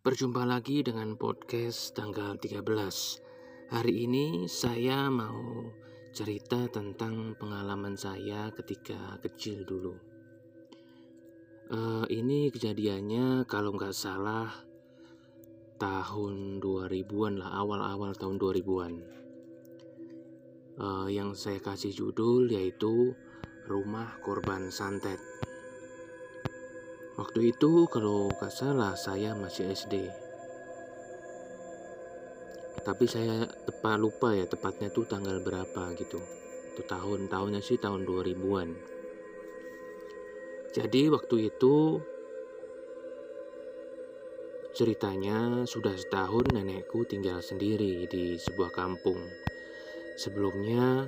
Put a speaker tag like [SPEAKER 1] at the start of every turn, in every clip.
[SPEAKER 1] Berjumpa lagi dengan podcast tanggal 13 Hari ini saya mau cerita tentang pengalaman saya ketika kecil dulu. Uh, Ini kejadiannya kalau nggak salah tahun 2000-an lah Awal-awal tahun 2000-an uh, Yang saya kasih judul yaitu Rumah Korban Santet Waktu itu kalau nggak salah saya masih SD. Tapi saya tepat lupa ya tepatnya tuh tanggal berapa gitu. Itu tahun tahunnya sih tahun 2000-an. Jadi waktu itu ceritanya sudah setahun nenekku tinggal sendiri di sebuah kampung. Sebelumnya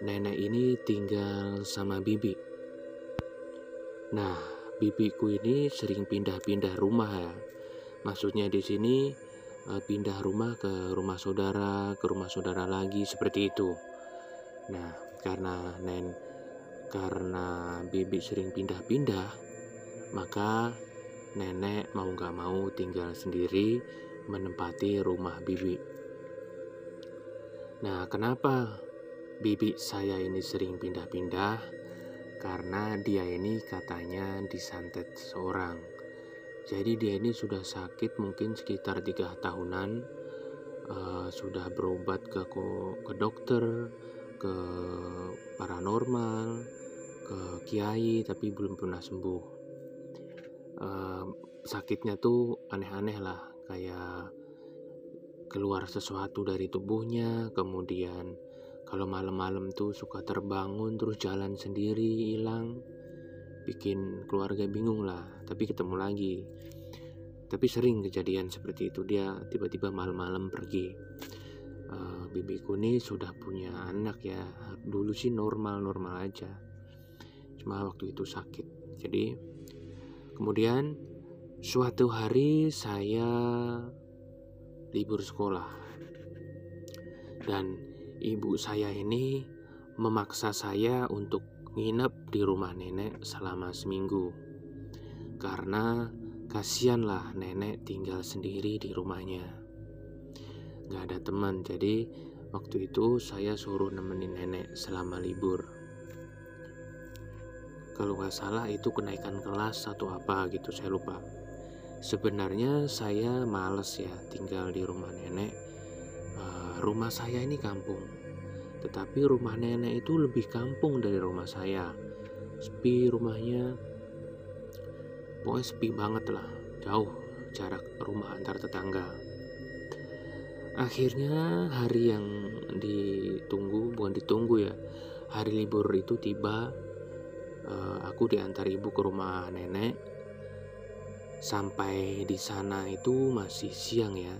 [SPEAKER 1] nenek ini tinggal sama bibi. Nah, bibiku ini sering pindah-pindah rumah ya. Maksudnya di sini eh, pindah rumah ke rumah saudara, ke rumah saudara lagi seperti itu. Nah, karena nen karena bibi sering pindah-pindah, maka nenek mau gak mau tinggal sendiri menempati rumah bibi. Nah, kenapa bibi saya ini sering pindah-pindah? Karena dia ini katanya disantet seorang. Jadi dia ini sudah sakit mungkin sekitar tiga tahunan, uh, sudah berobat ke ke dokter, ke paranormal, ke kiai, tapi belum pernah sembuh. Uh, sakitnya tuh aneh-aneh lah, kayak keluar sesuatu dari tubuhnya, kemudian kalau malam-malam tuh suka terbangun terus jalan sendiri hilang bikin keluarga bingung lah. Tapi ketemu lagi. Tapi sering kejadian seperti itu. Dia tiba-tiba malam-malam pergi. Uh, bibiku nih sudah punya anak ya. Dulu sih normal-normal aja. Cuma waktu itu sakit. Jadi kemudian suatu hari saya libur sekolah. Dan ibu saya ini memaksa saya untuk nginep di rumah nenek selama seminggu. Karena kasihanlah nenek tinggal sendiri di rumahnya. Gak ada teman, jadi waktu itu saya suruh nemenin nenek selama libur. Kalau nggak salah itu kenaikan kelas atau apa gitu, saya lupa. Sebenarnya saya males ya tinggal di rumah nenek rumah saya ini kampung, tetapi rumah nenek itu lebih kampung dari rumah saya. Sepi rumahnya, pokoknya sepi banget lah, jauh jarak rumah antar tetangga. Akhirnya hari yang ditunggu, bukan ditunggu ya, hari libur itu tiba. Uh, aku diantar ibu ke rumah nenek. Sampai di sana itu masih siang ya,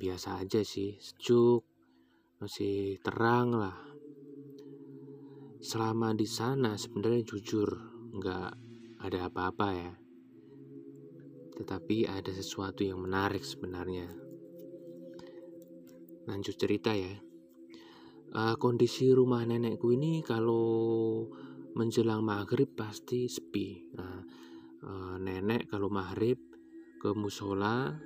[SPEAKER 1] biasa aja sih sejuk masih terang lah. Selama di sana sebenarnya jujur nggak ada apa-apa ya. Tetapi ada sesuatu yang menarik sebenarnya. Lanjut cerita ya. Uh, kondisi rumah nenekku ini kalau menjelang maghrib pasti sepi. Nah, uh, nenek kalau maghrib ke musola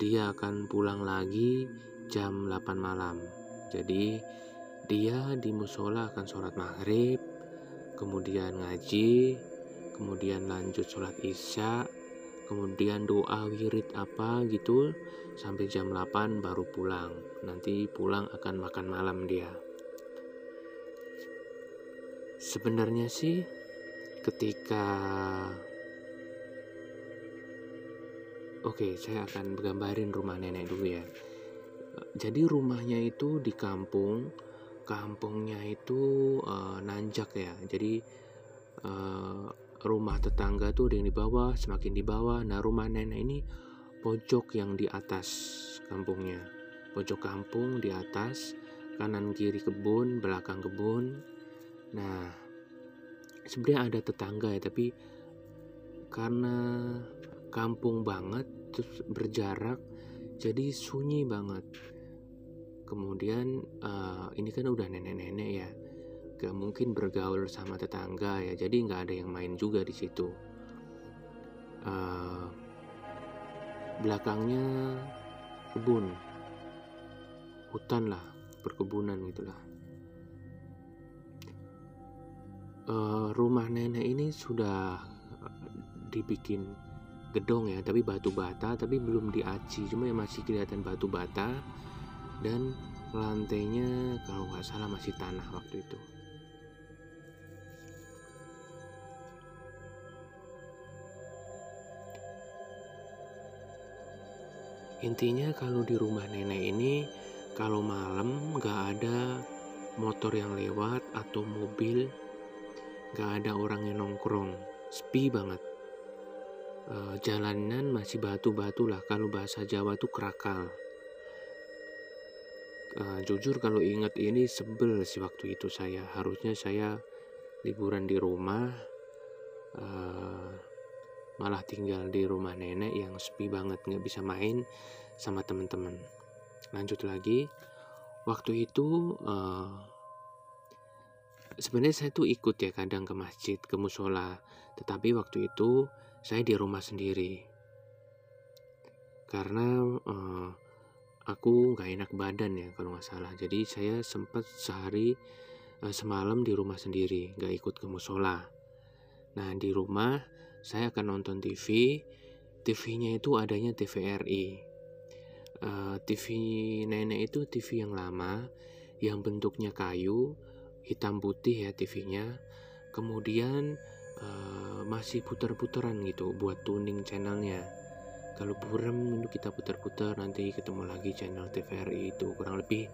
[SPEAKER 1] dia akan pulang lagi jam 8 malam. Jadi dia di musola akan sholat maghrib, kemudian ngaji, kemudian lanjut sholat isya, kemudian doa wirid apa gitu sampai jam 8 baru pulang. Nanti pulang akan makan malam dia. Sebenarnya sih ketika Oke, saya akan gambarin rumah nenek dulu ya. Jadi rumahnya itu di kampung, kampungnya itu uh, nanjak ya. Jadi uh, rumah tetangga tuh ada yang di bawah, semakin di bawah. Nah rumah nenek ini pojok yang di atas kampungnya. Pojok kampung di atas, kanan kiri kebun, belakang kebun. Nah sebenarnya ada tetangga ya, tapi karena kampung banget terus berjarak jadi sunyi banget. Kemudian uh, ini kan udah nenek-nenek ya gak mungkin bergaul sama tetangga ya jadi nggak ada yang main juga di situ. Uh, belakangnya kebun. Hutan lah perkebunan gitulah uh, rumah nenek ini sudah dibikin gedong ya tapi batu bata tapi belum diaci. Cuma yang masih kelihatan batu bata dan lantainya kalau nggak salah masih tanah waktu itu. Intinya kalau di rumah nenek ini kalau malam nggak ada motor yang lewat atau mobil nggak ada orang yang nongkrong. Sepi banget uh, jalanan masih batu-batu lah kalau bahasa Jawa tuh kerakal. Uh, jujur kalau ingat ini sebel sih waktu itu saya. Harusnya saya liburan di rumah uh, malah tinggal di rumah nenek yang sepi banget nggak bisa main sama teman-teman. Lanjut lagi waktu itu uh, sebenarnya saya tuh ikut ya kadang ke masjid ke musola. Tetapi waktu itu saya di rumah sendiri. Karena uh, aku nggak enak badan ya kalau nggak salah. Jadi saya sempat sehari uh, semalam di rumah sendiri nggak ikut ke musola. Nah di rumah saya akan nonton TV TV-nya itu adanya TVRI uh, TV nenek itu TV yang lama yang bentuknya kayu hitam putih ya TV-nya kemudian uh, masih putar-putaran gitu buat tuning channelnya. Kalau burem itu kita putar-putar nanti ketemu lagi channel TVRI itu kurang lebih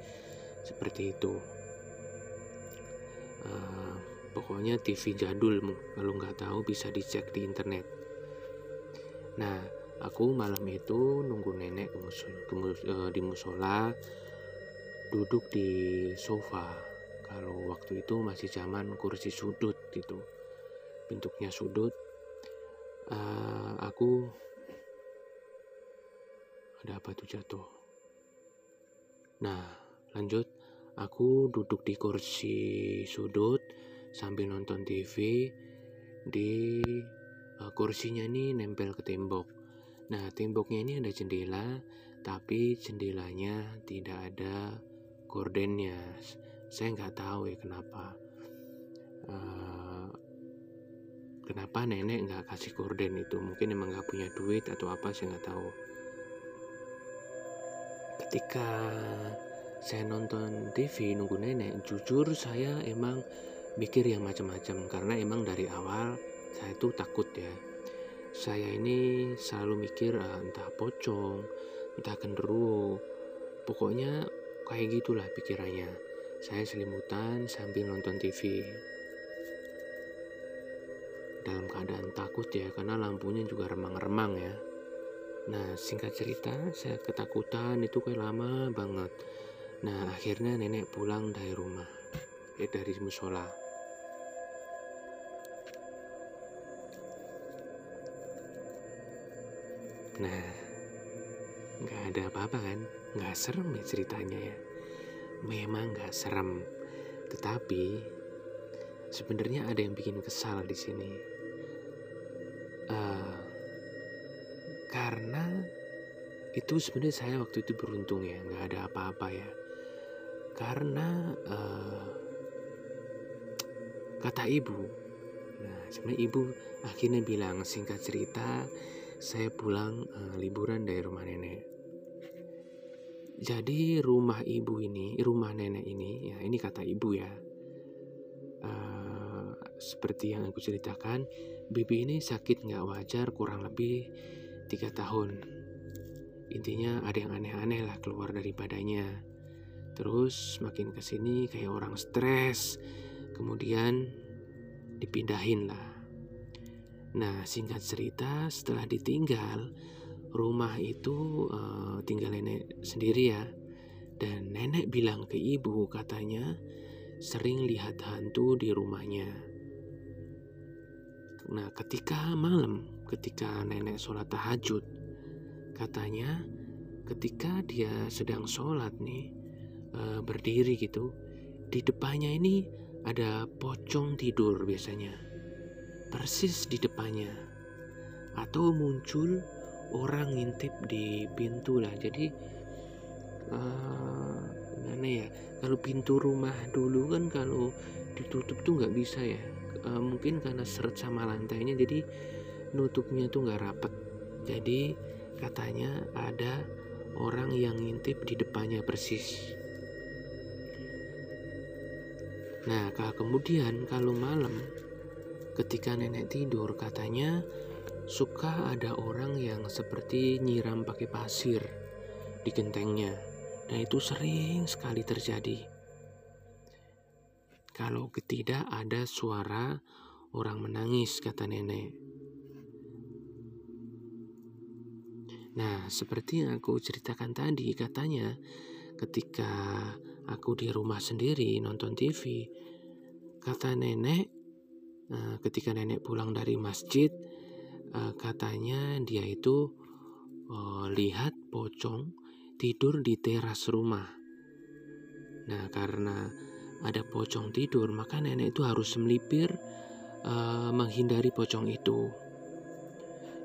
[SPEAKER 1] seperti itu. Uh, pokoknya TV jadul kalau nggak tahu bisa dicek di internet. Nah aku malam itu nunggu nenek ke musul, ke mus, uh, di musola duduk di sofa. Kalau waktu itu masih zaman kursi sudut gitu bentuknya sudut. Uh, aku ada apa tuh jatuh. Nah lanjut. Aku duduk di kursi sudut sambil nonton TV di uh, kursinya ini nempel ke tembok. Nah temboknya ini ada jendela tapi jendelanya tidak ada gordennya saya nggak tahu ya kenapa. Uh, kenapa nenek nggak kasih gorden itu? Mungkin emang nggak punya duit atau apa saya nggak tahu. Ketika saya nonton TV nunggu nenek jujur saya emang mikir yang macam-macam. Karena emang dari awal saya tuh takut ya. Saya ini selalu mikir ah, entah pocong entah genderuwo. Pokoknya kayak gitulah pikirannya. Saya selimutan sambil nonton TV dalam keadaan takut ya karena lampunya juga remang-remang ya. Nah singkat cerita saya ketakutan itu kayak lama banget. Nah akhirnya nenek pulang dari rumah eh dari musola. Nah nggak ada apa-apa kan? Nggak serem ya ceritanya ya. Memang nggak serem tetapi sebenarnya ada yang bikin kesal di sini itu sebenarnya saya waktu itu beruntung ya nggak ada apa-apa ya. Karena uh, kata ibu. Nah sebenarnya ibu akhirnya bilang singkat cerita saya pulang uh, liburan dari rumah nenek. Jadi rumah ibu ini rumah nenek ini ya ini kata ibu ya uh, seperti yang aku ceritakan Bibi ini sakit nggak wajar kurang lebih tiga tahun. Intinya ada yang aneh-aneh lah keluar dari badannya. Terus makin ke sini kayak orang stres. Kemudian dipindahin lah. Nah singkat cerita setelah ditinggal rumah itu uh, tinggal nenek sendiri ya. Dan nenek bilang ke ibu katanya sering lihat hantu di rumahnya. Nah, ketika malam, ketika nenek sholat tahajud, katanya ketika dia sedang sholat nih, e, berdiri gitu, di depannya ini ada pocong tidur biasanya, persis di depannya, atau muncul orang ngintip di pintu lah. Jadi uh, gimana ya? Kalau pintu rumah dulu kan kalau ditutup tuh nggak bisa ya. Uh, mungkin karena seret sama lantainya jadi nutupnya tuh nggak rapet. Jadi katanya ada orang yang ngintip di depannya persis. Nah kemudian kalau malam ketika nenek tidur katanya suka ada orang yang seperti nyiram pakai pasir di gentengnya. Dan itu sering sekali terjadi. Kalau tidak ada suara orang menangis kata nenek nah seperti yang aku ceritakan tadi katanya ketika aku di rumah sendiri nonton TV kata nenek eh, ketika nenek pulang dari masjid uh, katanya dia itu uh, lihat pocong tidur di teras rumah. Nah, karena ada pocong tidur, maka nenek itu harus melipir menghindari pocong itu.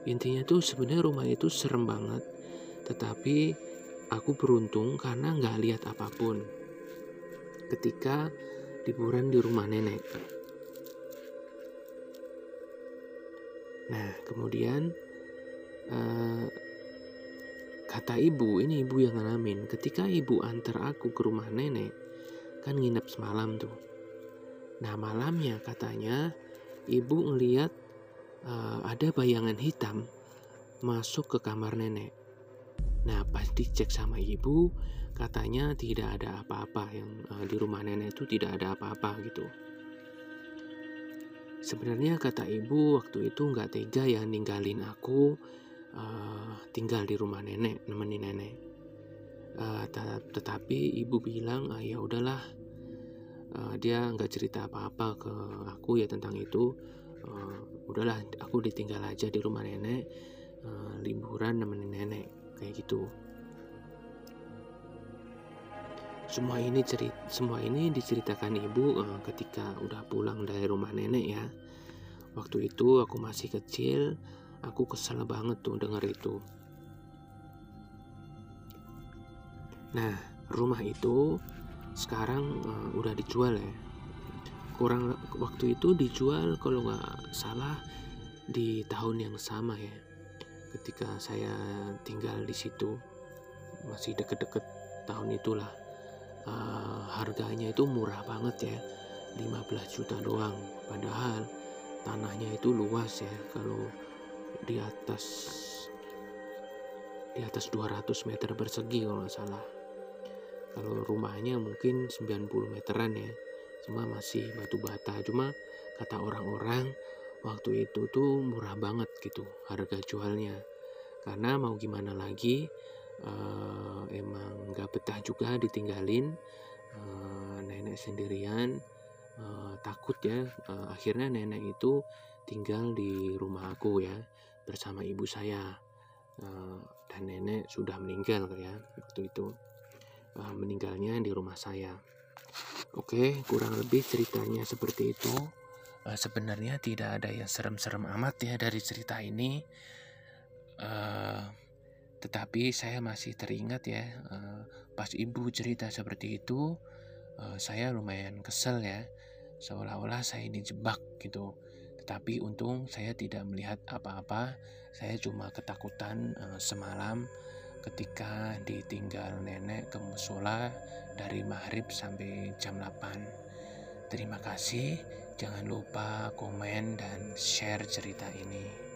[SPEAKER 1] Intinya tuh sebenarnya rumah itu serem banget, tetapi aku beruntung karena nggak lihat apa pun ketika liburan di rumah nenek. Nah, kemudian uh, kata ibu, ini ibu yang ngalamin. Ketika ibu antar aku ke rumah nenek, kan nginep semalam tuh. Nah, malamnya katanya ibu ngeliat uh, ada bayangan hitam masuk ke kamar nenek. Nah, pas dicek sama ibu, katanya tidak ada apa-apa yang uh, di rumah nenek itu tidak ada apa-apa gitu. Sebenarnya kata ibu waktu itu nggak tega ya ninggalin aku uh, tinggal di rumah nenek, nemenin nenek. Uh, tetapi ibu bilang, ah, ya udahlah, uh, dia nggak cerita apa-apa ke aku ya tentang itu. Uh, udahlah, aku ditinggal aja di rumah nenek, uh, liburan nemenin nenek, kayak gitu. Semua ini cerit, semua ini diceritakan ibu uh, ketika udah pulang dari rumah nenek ya. Waktu itu aku masih kecil, aku kesel banget tuh denger itu. Nah, rumah itu sekarang uh, udah dijual ya. Kurang waktu itu dijual kalau nggak salah di tahun yang sama ya. Ketika saya tinggal di situ. Masih deket-deket tahun itulah. Uh, harganya itu murah banget ya 15 juta doang. Padahal tanahnya itu luas ya kalau di atas di atas 200 meter persegi kalau nggak salah. Kalau rumahnya mungkin 90 meteran ya cuma masih batu bata. Cuma kata orang-orang waktu itu tuh murah banget gitu harga jualnya. Karena mau gimana lagi uh, emang nggak betah juga ditinggalin uh, nenek sendirian. Uh, takut ya uh, akhirnya nenek itu tinggal di rumah aku ya bersama ibu saya. Uh, dan nenek sudah meninggal ya waktu itu. Uh, meninggalnya di rumah saya oke kurang lebih ceritanya seperti itu. Uh, sebenarnya tidak ada yang serem-serem amat ya dari cerita ini. Uh, tetapi saya masih teringat ya, uh, pas ibu cerita seperti itu, uh, saya lumayan kesel ya, seolah-olah saya dijebak gitu. Tetapi untung saya tidak melihat apa-apa, saya cuma ketakutan uh, semalam ketika ditinggal nenek ke musola dari maghrib sampai jam 8. Terima kasih, jangan lupa komen dan share cerita ini.